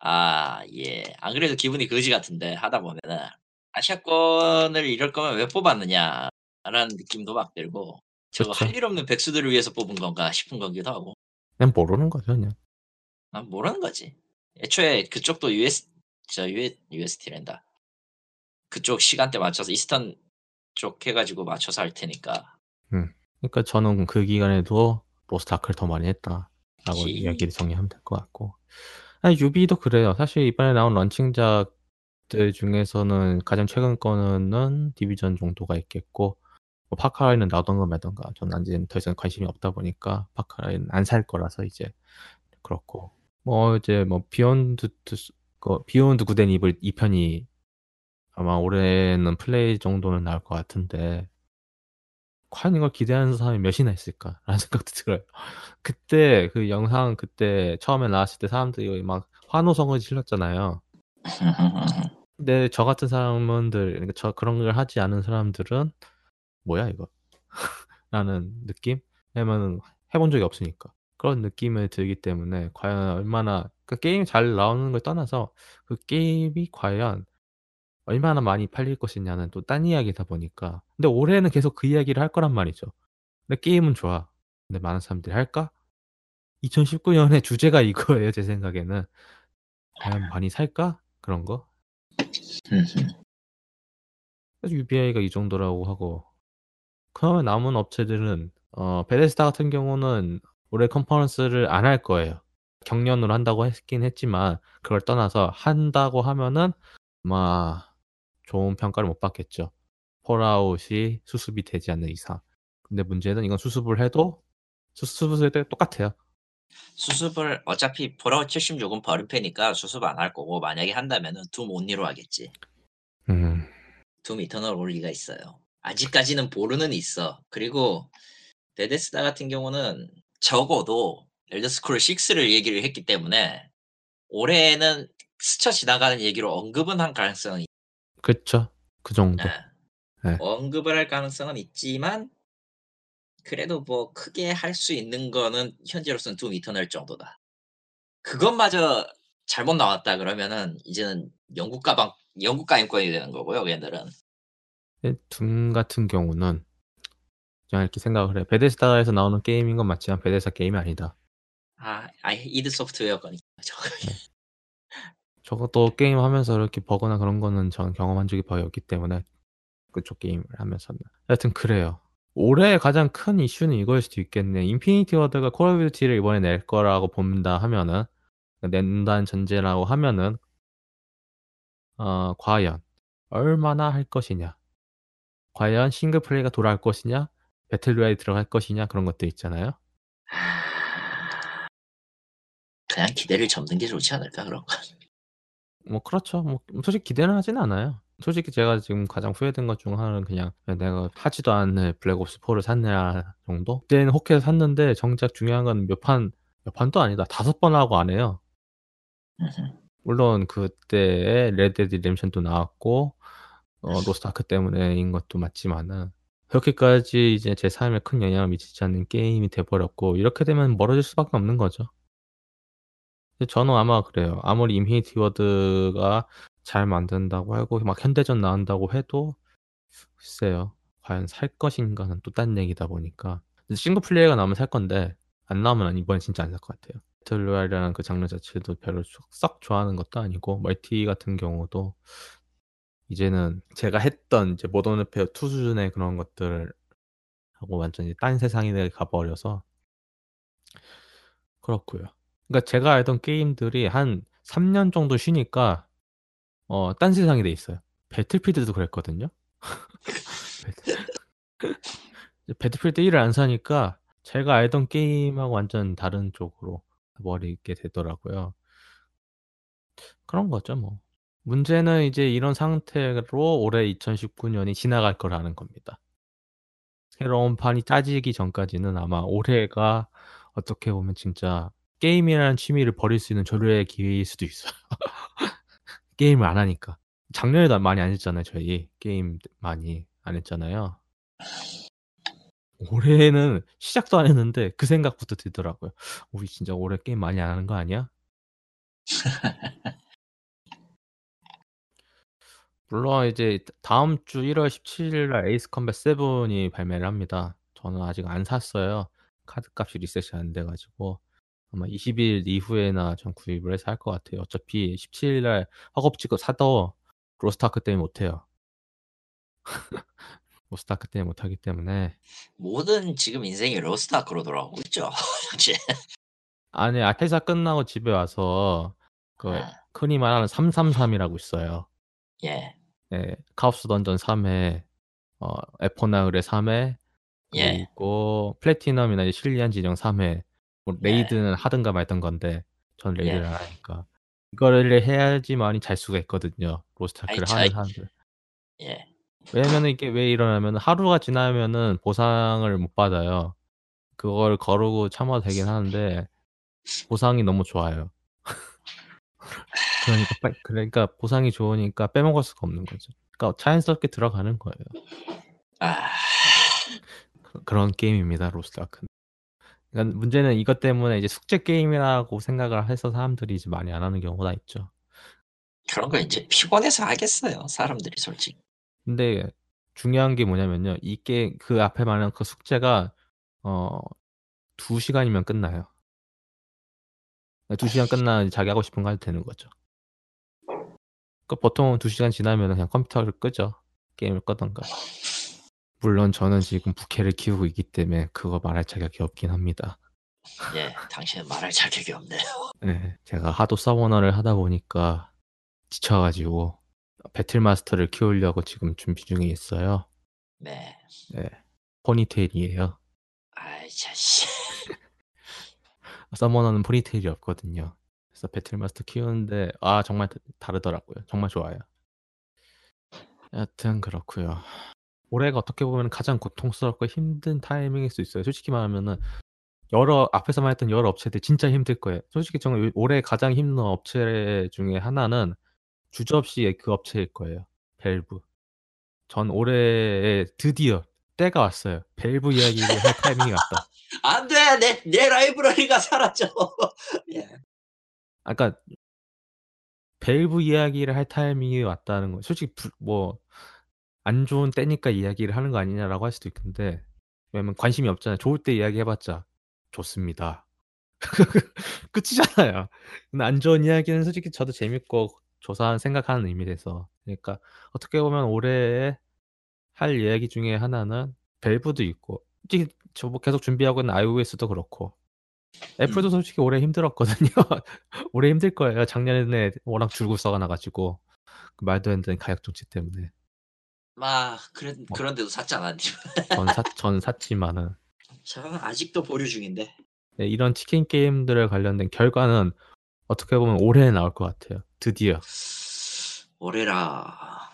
S2: 아 예. 안 그래도 기분이 거지 같은데 하다 보면은 '아시아권을 이럴 거면 왜 뽑았느냐.'라는 느낌도 막 들고 '저거. 할 일 없는 백수들을 위해서 뽑은 건가?' 싶은 거기도 하고.
S1: 그냥 모르는 거죠 그냥.
S2: 아 모르는 거지. 애초에 그쪽도 US 저 US EST란다. 그쪽 시간대 맞춰서 Eastern 쪽 해 가지고 맞춰서 할 테니까.
S1: 음. 그러니까 저는 그 기간에도 Lost Ark를 더 많이 했다라고
S2: 히.
S1: 이야기를 정리하면 될 것 같고. 아니 Ubi도 그래요. 사실 이번에 나온 launching작들 중에서는 가장 최근 거는 Division 정도가 있겠고 뭐 Far Cry는 나오던가 말던가 저는 이제는 더 이상 관심이 없다 보니까 Far Cry는 안 살 거라서 이제 그렇고. 뭐 이제 뭐 Beyond 그 Beyond Good and Evil 2 편이 아마 올해는 플레이 정도는 나올 것 같은데 ' 과연 이걸 기대하는 사람이 몇이나 있을까?'라는 (laughs) 생각도 들어요. 그때 그 영상 그때 처음에 나왔을 때 사람들이 막 환호성을 질렀잖아요. 근데 저 같은 사람들 그러니까 저 그런 걸 하지 않은 사람들은 '뭐야 이거?' (laughs) 라는 느낌? 왜냐면은 해본 적이 없으니까. 그런 느낌이 들기 때문에 과연 얼마나 그 게임이 잘 나오는 걸 떠나서 그 게임이 과연 얼마나 많이 팔릴 것이냐는 또 딴 이야기다 보니까. 근데 올해는 계속 그 이야기를 할 거란 말이죠. 근데 게임은 좋아. 근데 많은 사람들이 할까? 2019 년의 (laughs) 주제가 이거예요 제 생각에는. '과연 많이 살까?' 그런 거. 그래서 UBI가 이 정도라고 하고 그러면 남은 업체들은 어 베데스다 같은 경우는 올해 컨퍼런스를 안 할 거예요. 격년으로 한다고 했긴 했지만 그걸 떠나서 한다고 하면은 아마 좋은 평가를 못 받겠죠. 폴아웃이 수습이 되지 않는 이상. 근데 문제는 이건 수습을 해도 수습을 해도 똑같아요.
S2: 수습을 어차피 폴아웃 76은 버림패니까 수습 안 할 거고 만약에 한다면은 둠 only로 하겠지.
S1: 음.
S2: 둠 이터널 올 리가 있어요. 아직까지는 보루는 있어. 그리고 베데스다 같은 경우는 적어도 엘더 스크롤 6를 얘기를 했기 때문에 올해에는 스쳐 지나가는 얘기로 언급은 할 가능성은 있
S1: 그쵸. 그
S2: 예.
S1: 정도. 예.
S2: 언급을 할 가능성은 있지만 그래도 뭐 크게 할 수 있는 거는 현재로서는 둠 이터널 정도다. 그것마저 잘못 나왔다 그러면은 이제는 영구 까방 영구 까임권이 되는 거고요 걔들은.
S1: 예 둠 같은 경우는 그냥 이렇게 생각을 해요. 베데스다에서 나오는 게임인 건 맞지만 베데스다 게임이 아니다.
S2: 아 아예 id 소프트웨어 거니까 저 거.
S1: 네. 적어도 게임 하면서 이렇게 버그나 그런 거는 저는 경험한 적이 거의 없기 때문에 그쪽 게임을 하면서는. 여하튼 그래요. 올해 가장 큰 이슈는 이거일 수도 있겠네. 인피니티 워드가 콜 오브 듀티를 이번에 낼 거라고 본다 하면은 낸다는 전제라고 하면은 어 과연 얼마나 할 것이냐. 과연 싱글 플레이가 돌아올 것이냐, 배틀 로얄이 들어갈 것이냐 그런 것들 있잖아요.
S2: 그냥 기대를 접는 게 좋지 않을까 그런 건.
S1: 뭐 그렇죠. 뭐 솔직히 기대는 하진 않아요. 솔직히 제가 지금 가장 후회된 것 중 하나는 그냥 내가 하지도 않는 블랙옵스 4를 샀냐 정도? 그때는 혹해서 샀는데 정작 중요한 건 몇 판, 몇 판도 아니다. 다섯 번 하고 안 해요. 물론 그때에 레드 데드 리뎀션도 나왔고 어, 로스트 아크 때문에인 것도 맞지만은 그렇게까지 이제 제 삶에 큰 영향을 미치지 않는 게임이 돼버렸고 이렇게 되면 멀어질 수밖에 없는 거죠. 저는 아마 그래요. 아무리 인피니티 워드가 잘 만든다고 하고 막 현대전 나온다고 해도 글쎄요. 과연 살 것인가는 또 딴 얘기다 보니까 싱글 플레이가 나오면 살 건데 안 나오면 이번엔 진짜 안 살 것 같아요. 배틀 로얄이라는 그 장르 자체도 별로 썩 좋아하는 것도 아니고 멀티 같은 경우도 이제는 제가 했던 이제 모던 워페어 2 수준의 그런 것들을 하고 완전히 딴 세상에 가버려서 그렇고요. 그러니까 제가 알던 게임들이 한 3년 정도 쉬니까 어, 딴 세상이 돼 있어요. 배틀필드도 그랬거든요. (laughs) 배틀필드 1을 안 사니까 제가 알던 게임하고 완전 다른 쪽으로 버리게 되더라고요. 그런 거죠, 뭐. 문제는 이제 이런 상태로 올해 2019년이 지나갈 거라는 겁니다. 새로운 판이 짜지기 전까지는 아마 올해가 어떻게 보면 진짜 게임이라는 취미를 버릴 수 있는 절호의 기회일 수도 있어요. (laughs) 게임을 안 하니까. 작년에도 많이 안 했잖아요, 저희. 게임 많이 안 했잖아요. 올해는 시작도 안 했는데 그 생각부터 들더라고요. 우리 진짜 올해 게임 많이 안 하는 거 아니야? (laughs) 물론 이제 다음 주 1월 17일 날 에이스 컴뱃 7이 발매를 합니다. 저는 아직 안 샀어요. 카드값이 리셋이 안 돼가지고 아마 20일 이후에나 전 구입을 해서 할 것 같아요. 어차피 17일 날 허겁지겁 사도 로스타크 때문에 못해요. (laughs) 로스타크 때문에 못하기 때문에
S2: 모든 지금 인생이 로스타크로 돌아오고 있죠. 사실.
S1: 아니 아 회사 끝나고 집에 와서 그
S2: 아.
S1: 흔히 말하는 333이라고 있어요.
S2: 예.
S1: 네, 카오스 던전 3회, 어, 에포나울의 3회,
S2: 예.
S1: 그리고 플래티넘이나 실리안 진영 3회. 뭐
S2: 예.
S1: 레이드는 하든가 말든 건데 전 레이드를
S2: 예.
S1: 안 하니까 이거를 해야지만이 잘 수가 있거든요.
S2: 아이,
S1: 하는 사람들.
S2: 예.
S1: 왜냐면은 이게 왜 이러냐면 하루가 지나면은 보상을 못 받아요. 그걸 거르고 참아도 되긴 하는데 보상이 너무 좋아요. (laughs) 그러니까 빨- 그러니까 보상이 좋으니까 빼먹을 수가 없는 거죠. 그러니까 자연스럽게 들어가는 거예요.
S2: 아,
S1: 그- 그런 게임입니다, 로스트아크. 그러니까 문제는 이것 때문에 이제 숙제 게임이라고 생각을 해서 사람들이 이제 많이 안 하는 경우가 있죠.
S2: 그런 거 이제 피곤해서 하겠어요. 사람들이 솔직히.
S1: 근데 중요한 게 뭐냐면요. 이게 그 앞에 말한 그 숙제가 어 2시간이면 끝나요. 2시간 끝나면 자기 하고 싶은 거 해도 되는 거죠. 그 보통 2시간 지나면 그냥 컴퓨터를 끄죠. 게임을 끄던가. 물론 저는 지금 부캐를 키우고 있기 때문에 그거 말할 자격이 없긴 합니다.
S2: 예, 당신은 말할 자격이 없네요. (laughs)
S1: 네, 제가 하도 서버너를 하다 보니까 지쳐가지고 배틀마스터를 키우려고 지금 준비 중에 있어요.
S2: 네.
S1: 네, 포니테일이에요.
S2: 아이, 자씨.
S1: 서머너는 (laughs) 포니테일이 없거든요. 그래서 배틀마스터 키우는데 아 정말 다- 다르더라고요. 정말 좋아요. 여튼 그렇고요. 올해가 어떻게 보면 가장 고통스럽고 힘든 타이밍일 수 있어요. 솔직히 말하면은 여러 앞에서 말했던 여러 업체들 진짜 힘들 거예요. 솔직히 요- 올해 가장 힘든 업체 중에 하나는 주저없이 그 업체일 거예요. 밸브. 전 올해에 드디어 때가 왔어요. 밸브 이야기를 할 (laughs) 타이밍이 왔다.
S2: 안 돼! 내, 내 라이브러리가 사라져! (laughs) 예.
S1: 아까 밸브 이야기를 할 타이밍이 왔다는 거. 솔직히 뭐 안 좋은 때니까 이야기를 하는 거 아니냐라고 할 수도 있는데 왜냐면 관심이 없잖아요. 좋을 때 이야기해봤자 좋습니다. (laughs) 끝이잖아요. 근데 안 좋은 이야기는 솔직히 저도 재밌고 조사한 생각하는 의미에서 그러니까 어떻게 보면 올해에 할 이야기 중에 하나는 밸브도 있고 솔직히 저뭐 계속 준비하고 있는 iOS도 그렇고 애플도 솔직히 올해 힘들었거든요. (laughs) 올해 힘들 거예요. 작년에 워낙 줄고 써가 나가지고 그 말도 안 되는 가격 정책 때문에.
S2: 막 그런
S1: 뭐
S2: 그런데도 샀잖아. (laughs)
S1: 전샀전 샀지만은
S2: 저는 아직도 보류 중인데.
S1: 네 이런 치킨 게임들에 관련된 결과는 어떻게 보면 올해 나올 것 같아요. 드디어.
S2: 올해라.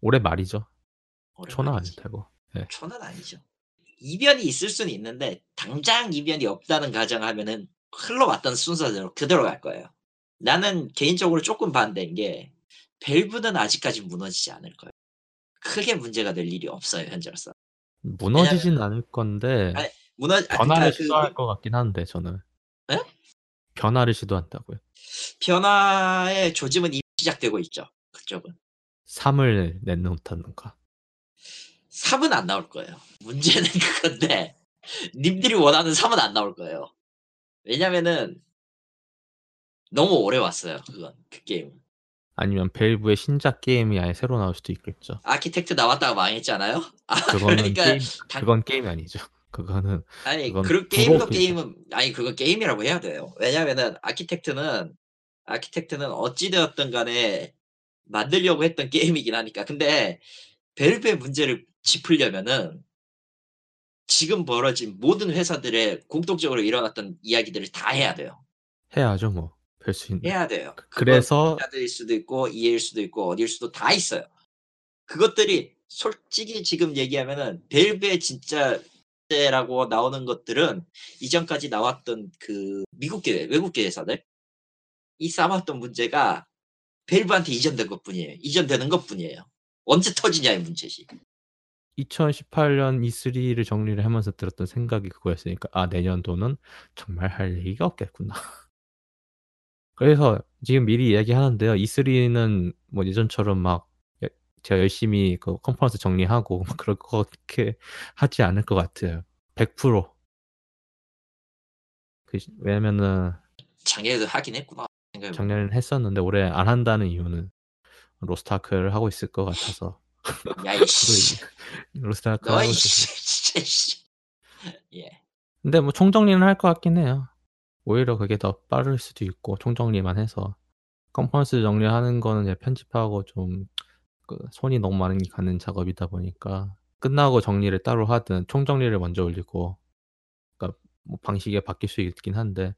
S1: 올해 말이죠. 초는 아닐. 테고. 예.
S2: 초는 아니죠. 이변이 있을 수는 있는데 당장 이변이 없다는 가정하면은 흘러왔던 순서대로 그대로 갈 거예요. 나는 개인적으로 조금 반대인 게 밸브는 아직까지 무너지지 않을 거예요. 크게 문제가 될 일이 없어요 현재로서.
S1: 무너지진 않을 건데
S2: 아니, 무너 아,
S1: 변화를
S2: 그러니까 그
S1: 시도할 것 같긴 한데 저는.
S2: 예?
S1: 변화를 시도한다고요.
S2: 변화의 조짐은 이미 시작되고 있죠. 그쪽은.
S1: 3을 내놓다는가.
S2: 3은 안 나올 거예요. 문제는 (laughs) 그건데 님들이 원하는 3은 안 나올 거예요. 왜냐면은 너무 오래 왔어요. 그건 그 게임은.
S1: 아니면 벨브의 신작 게임이 아예 새로 나올 수도 있겠죠.
S2: 아키텍트 나왔다가 망했잖아요. 아,
S1: 그거는
S2: 그러니까
S1: 게임
S2: 당-
S1: 그건 게임이 아니죠. (laughs) 그거는
S2: 아니 그런 게임도. 게임은 아니 그거 게임이라고 해야 돼요. 왜냐면은 아키텍트는 아키텍트는 어찌 되었든 간에 만들려고 했던 게임이긴 하니까. 근데 밸브의 문제를 짚으려면은 지금 벌어진 모든 회사들의 공통적으로 일어났던 이야기들을 다 해야 돼요.
S1: 해야죠 뭐. 별수 있는.
S2: 해야 돼요.
S1: 그래서
S2: 일 수도 있고 EA일 수도 있고 어디일 수도 다 있어요. 그것들이 솔직히 지금 얘기하면은 밸브의 진짜 라고 나오는 것들은 이전까지 나왔던 그 미국계 외국계 회사들 이 쌓았던 문제가 밸브한테 이전된 것뿐이에요. 이전되는 것뿐이에요. 언제 터지냐의 문제지.
S1: 2018년 E3를 정리를 하면서 들었던 생각이 그거였으니까 아 내년도는 정말 할 얘기가 없겠구나. 그래서 지금 미리 이야기하는데요. E3는 뭐 예전처럼 막 여- 제가 열심히 그 컨퍼런스 정리하고 막 그럴 그렇게 하지 않을 것 같아요. 100%. 그, 시- 왜냐면은
S2: 작년에도 하긴 했구나.
S1: 작년에는 했었는데 올해 안 한다는 이유는 로스타크를 하고 있을 것 같아서
S2: 야이씨. (laughs)
S1: 로스타크 하고 있어서
S2: 진짜 씨. 예.
S1: 근데 뭐 총정리는 할 것 같긴 해요. 오히려 그게 더 빠를 수도 있고 총정리만 해서 컨퍼런스 정리하는 거는 이제 편집하고 좀 그 손이 너무 많이 가는 작업이다 보니까 끝나고 정리를 따로 하든 총정리를 먼저 올리고 그러니까 뭐 방식이 바뀔 수 있긴 한데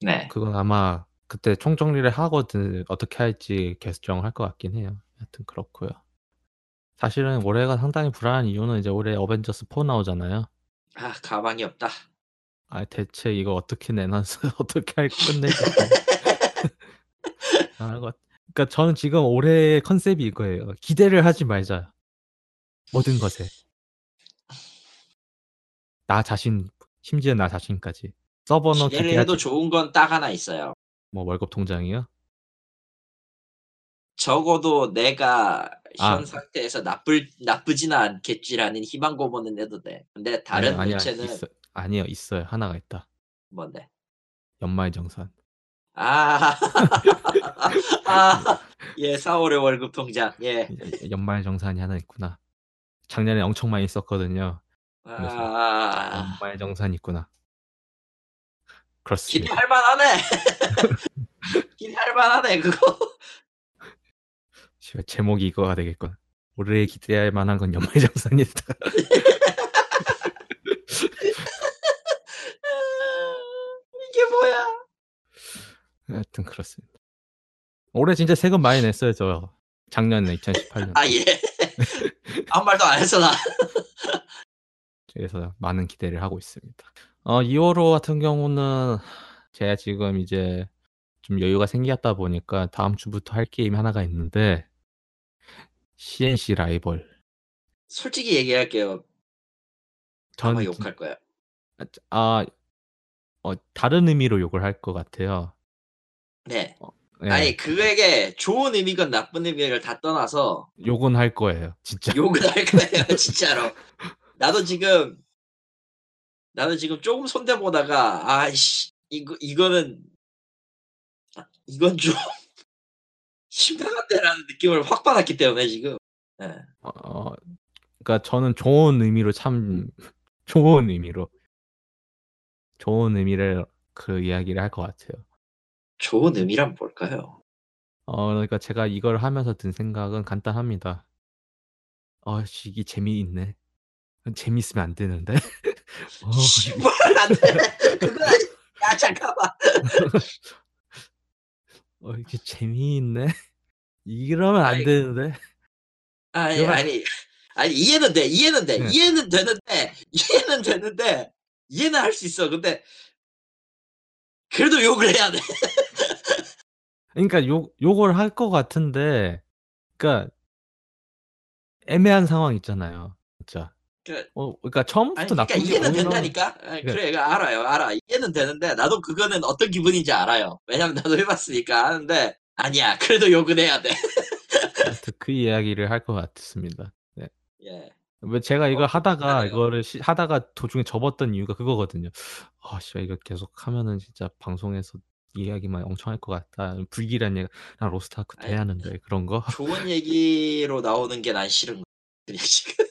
S2: 네.
S1: 그건 아마 그때 총정리를 하거든 어떻게 할지 결정할 것 같긴 해요. 하여튼 그렇고요. 사실은 올해가 상당히 불안한 이유는 이제 올해 어벤져스 4 나오잖아요.
S2: 아 가방이 없다.
S1: 아 대체 이거 어떻게 내놔서 (laughs) 어떻게 할 끝내지? (laughs) (laughs) 아, 이거- 그러니까 저는 지금 올해의 컨셉이 이거예요. 기대를 하지 말자. 모든 것에. 나 자신, 심지어 나 자신까지. 서버너
S2: 기대를
S1: 기대하지.
S2: 해도 좋은 건 딱 하나 있어요.
S1: 뭐 월급 통장이요?
S2: 적어도 내가 현
S1: 아.
S2: 상태에서 나쁠 나쁘지는 않겠지라는 희망 고문은 해도 돼. 근데 다른
S1: 아니요, 아니요,
S2: 물체는
S1: 있어, 아니요, 있어요. 하나가 있다.
S2: 뭔데?
S1: 연말정산.
S2: 아, (laughs) 아, 예, 4월의 월급 통장, 예.
S1: 연말정산이 하나 있구나. 작년에 엄청 많이 썼거든요.
S2: 아,
S1: 연말정산이 있구나. 그렇습니다.
S2: 기대할 만하네. (laughs) 기대할 만하네 그거.
S1: 제목이 이거가 되겠군. 올해 기대할 만한 건 연말정산이다. (laughs)
S2: 이게 뭐야?
S1: 하여튼 그렇습니다. 올해 진짜 세금 많이 냈어요, 저. 작년에 2018년.
S2: 아 예. (laughs) 아무 말도 안 했어 나.
S1: 그래서 많은 기대를 하고 있습니다. 어, 2월호 같은 경우는 제가 지금 이제 좀 여유가 생겼다 보니까 다음 주부터 할 게임이 하나가 있는데 CNC 라이벌.
S2: 솔직히 얘기할게요. 아마
S1: 전
S2: 욕할 거야.
S1: 아, 어, 다른 의미로 욕을 할 것 같아요.
S2: 네.
S1: 예,
S2: 아니 그에게 좋은 의미건 나쁜 의미를 다 떠나서
S1: 욕은 할 거예요, 진짜. (laughs)
S2: 욕을 할 거예요 (laughs) 진짜로. 나도 지금 나도 지금 조금 손대 보다가 아이씨 이거 이거는 아, 이건 좀 (laughs) 심각한데라는 느낌을 확 받았기 때문에 지금. 예.
S1: 어, 어, 그러니까 저는 좋은 의미로 참 좋은 의미로 좋은 의미를 그 이야기를 할 것 같아요.
S2: 좋은 의미란 뭘까요?
S1: 어, 그러니까 제가 이걸 하면서 든 생각은 간단합니다. '아씨 이게 재미있네. 재미있으면 안 되는데.' (laughs) 어
S2: 씨발 안 돼. 그건 아니 야 잠깐만. (laughs)
S1: 어 이게 재미있네. 이러면 안
S2: 아이
S1: 되는데.
S2: 아니,
S1: 이러면
S2: 아니, 아니 이해는 돼. 이해는 돼.
S1: 네.
S2: 이해는 되는데 이해는 되는데 이해는 할 수 있어. 근데 그래도 욕을 해야 돼.
S1: 그러니까 욕 욕을 할 것 같은데 그러니까 애매한 상황 있잖아요. 진짜. 그어 그러니까
S2: 아니
S1: 처음부터
S2: 그러니까
S1: 나쁜 게
S2: 이해는 된다니까. 아,
S1: 그러니까
S2: 그래, 그 알아요, 알아. 이해는 되는데 나도 그거는 어떤 기분인지 알아요. 왜냐면 나도 해봤으니까 아는데 아니야. 그래도 욕은 해야 돼.
S1: 그 이야기를 할 것 같습니다. 네.
S2: 예.
S1: 왜 제가 이걸
S2: 어,
S1: 하다가
S2: 하네요.
S1: 이거를 시 하다가 도중에 접었던 이유가 그거거든요. '아 씨발 이거 계속 하면은 진짜 방송에서 이야기만 엄청 할 것 같다. 불길한 얘기 난 로스트 아크
S2: 아니
S1: 해야 하는데.' 그런 거. (laughs)
S2: 좋은 얘기로 나오는 게 난 싫은 거 그냥 지금.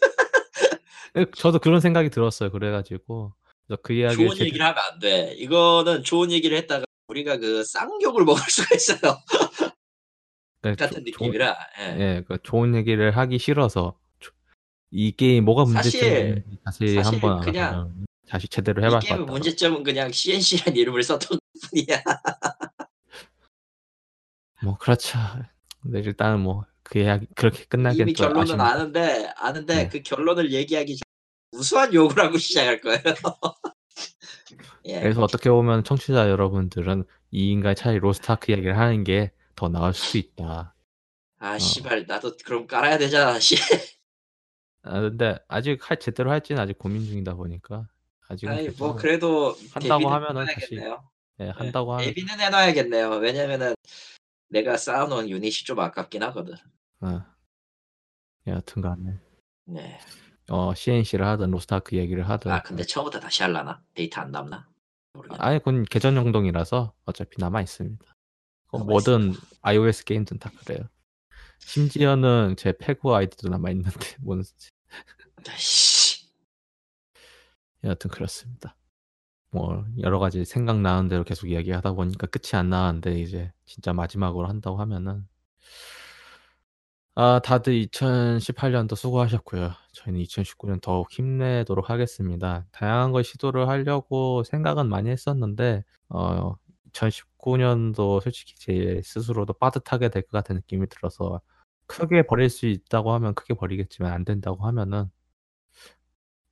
S1: 예 저도 그런 생각이 들었어요. 그래 가지고 그래서 그 이야기를
S2: 좋은
S1: 제대
S2: 얘기를 하면 안 돼. 이거는 좋은 얘기를 했다가 우리가 그 쌍욕을 (laughs) 먹을 수가 있어요.
S1: 네조
S2: 같은
S1: 좋은
S2: 느낌이라. 예.
S1: 예그 좋은 얘기를 하기 싫어서 조 이 게임 뭐가 문제점이
S2: 사실 사실
S1: 한번
S2: 그냥
S1: 다시 제대로
S2: 해이 게임의
S1: 같다.
S2: 문제점은 그냥 CNC라는 이름을 썼던 (laughs) 뿐이야.
S1: 뭐 그렇죠. 근데 일단은 뭐 그 이야기 그렇게 끝나기엔
S2: 이미
S1: 또
S2: 결론은
S1: 아쉽네요.
S2: 아는데 아는데
S1: 네.
S2: 그 결론을 얘기하기 전 우수한 욕을 하고 시작할 거예요. (laughs) 예.
S1: 그래서 어떻게 보면 청취자 여러분들은 이 인간이 차라리 로스트 아크 이야기를 하는 게 더 나을 수도 있다.
S2: 아
S1: 어.
S2: 씨발 나도 그럼 깔아야 되잖아. 씨.
S1: 아 근데 아직 할 제대로 할지는 아직 고민 중이다 보니까 아직은
S2: 아니 뭐
S1: 결정을
S2: 그래도
S1: 한다고 하면은 다시
S2: 해놔야겠네요.
S1: 예
S2: 예.
S1: 한다고 하면
S2: 대비는 해놔야겠네요. 왜냐면은 내가 쌓아놓은 유닛이 좀 아깝긴 하거든.
S1: 어. 여하튼간에
S2: 네.
S1: 어 CNC를 하든 로스트 아크 얘기를 하든
S2: 아 근데 처음부터 다시 할라나? 데이터 안 남나? 모르겠네.
S1: 아니 그건 계정 연동이라서 어차피 남아 있습니다. 그
S2: 남아
S1: 뭐든 iOS 게임든 다 그래요. 심지어는 제 페그 아이디도 남아 있는데 뭔
S2: 아이씨.
S1: 여하튼 그렇습니다. 뭐 여러 가지 생각나는 대로 계속 이야기하다 보니까 끝이 안 나는데 이제 진짜 마지막으로 한다고 하면은 아 다들 2018년도 수고하셨고요. 저희는 2019년 더욱 힘내도록 하겠습니다. 다양한 걸 시도를 하려고 생각은 많이 했었는데 어 2019년도 솔직히 제 스스로도 빠듯하게 될 것 같은 느낌이 들어서 크게 버릴 수 있다고 하면 크게 버리겠지만 안 된다고 하면은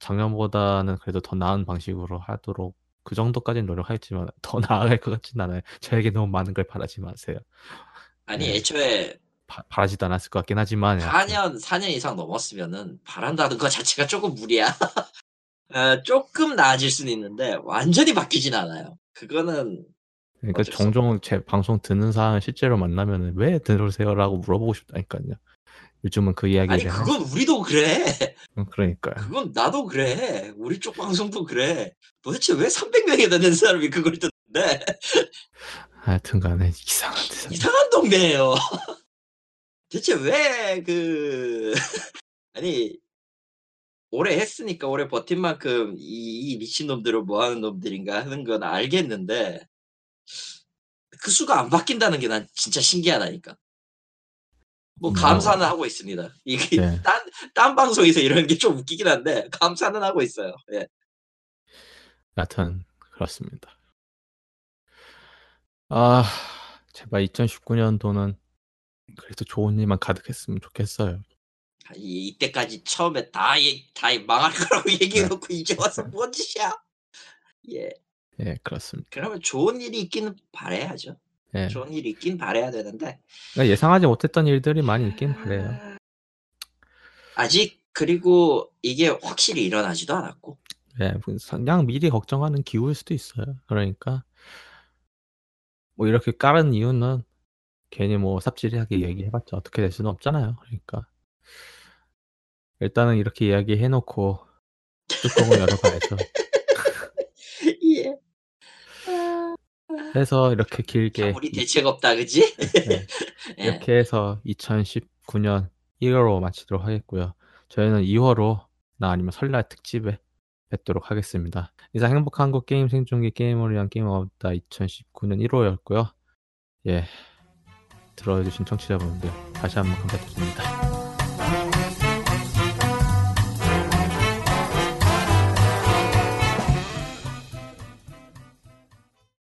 S1: 작년보다는 그래도 더 나은 방식으로 하도록 그 정도까지는 노력하겠지만 (laughs) 더 나아갈 것 같진 않아요. 저에게 너무 많은 걸 바라지 마세요.
S2: 아니
S1: 예.
S2: 애초에
S1: 바 바라지도 않았을 것 같긴 하지만 여하튼
S2: 4년 4년 이상 넘었으면은 바란다는 거 자체가 쪼금 무리야. (laughs) 어 쪼끔 나아질 수는 있는데 완전히 바뀌진 않아요. 그거는
S1: 그러니까 종종 제 방송 듣는 사람 실제로 만나면은 "왜 들으세요?"라고 물어보고 싶다니깐요. 요즘은 그
S2: 아니
S1: 이야기를 하
S2: 그건 우리도 그래.
S1: 음 그러니까요.
S2: 그건 나도 그래. 우리 쪽 방송도 그래. 도대체 왜 300명이 넘는 사람이 그걸 듣는데?
S1: 하여튼간에 이상한 세상에
S2: 이상한 동네예요. 대체 왜 그 아니 오래 했으니까 오래 버틴 만큼 이 이 미친놈들은 뭐 하는 놈들인가 하는 건 알겠는데 그 수가 안 바뀐다는 게 난 진짜 신기하다니까.
S1: 뭐뭐
S2: 감사는 하고 있습니다. 이게
S1: 네. (laughs)
S2: 딴 딴 방송에서 이러는 게좀 웃기긴 한데 감사는 하고 있어요. 예.
S1: 여하튼 그렇습니다. 아 제발 2019년도는 그래도 좋은 일만 가득했으면 좋겠어요.
S2: 아이 이때까지 처음에 다얘다 망할 거라고 (laughs) 얘기해
S1: 네.
S2: 놓고 이제 와서 뭔 짓이야. 예.
S1: 예 그렇습니다.
S2: 그러면 좋은 일이 있기는 바라야죠.
S1: 예.
S2: 좋은 일이 있긴 바라야 되는데
S1: 그러니까 예상하지 못했던 일들이 많이 있긴 바라요.
S2: 아직 그리고 이게 확실히 일어나지도 않았고.
S1: 예. 그 그냥 미리 걱정하는 기우일 수도 있어요. 그러니까 뭐 이렇게 까는 이유는 괜히 뭐 삽질하게 얘기해 봤자 어떻게 될 수는 없잖아요. 그러니까 일단은 이렇게 이야기해 놓고 뚜껑을 열어 봐야죠. (laughs)
S2: 예. 아.
S1: 해서 이렇게
S2: 참
S1: 길게
S2: 우리
S1: 이
S2: 대책 없다 그지?
S1: 네. (laughs)
S2: 예.
S1: 이렇게 해서 2019년 1 월로 마치도록 하겠고요. 저희는 2 월호 나 아니면 설날 특집에 뵙도록 하겠습니다. 이상 행복한 한국 게임 생중계 게임을 위한 게임 없다 2019년 1 호였고요. 예. 들어 주신 청취자분들 다시 한번 감사드립니다.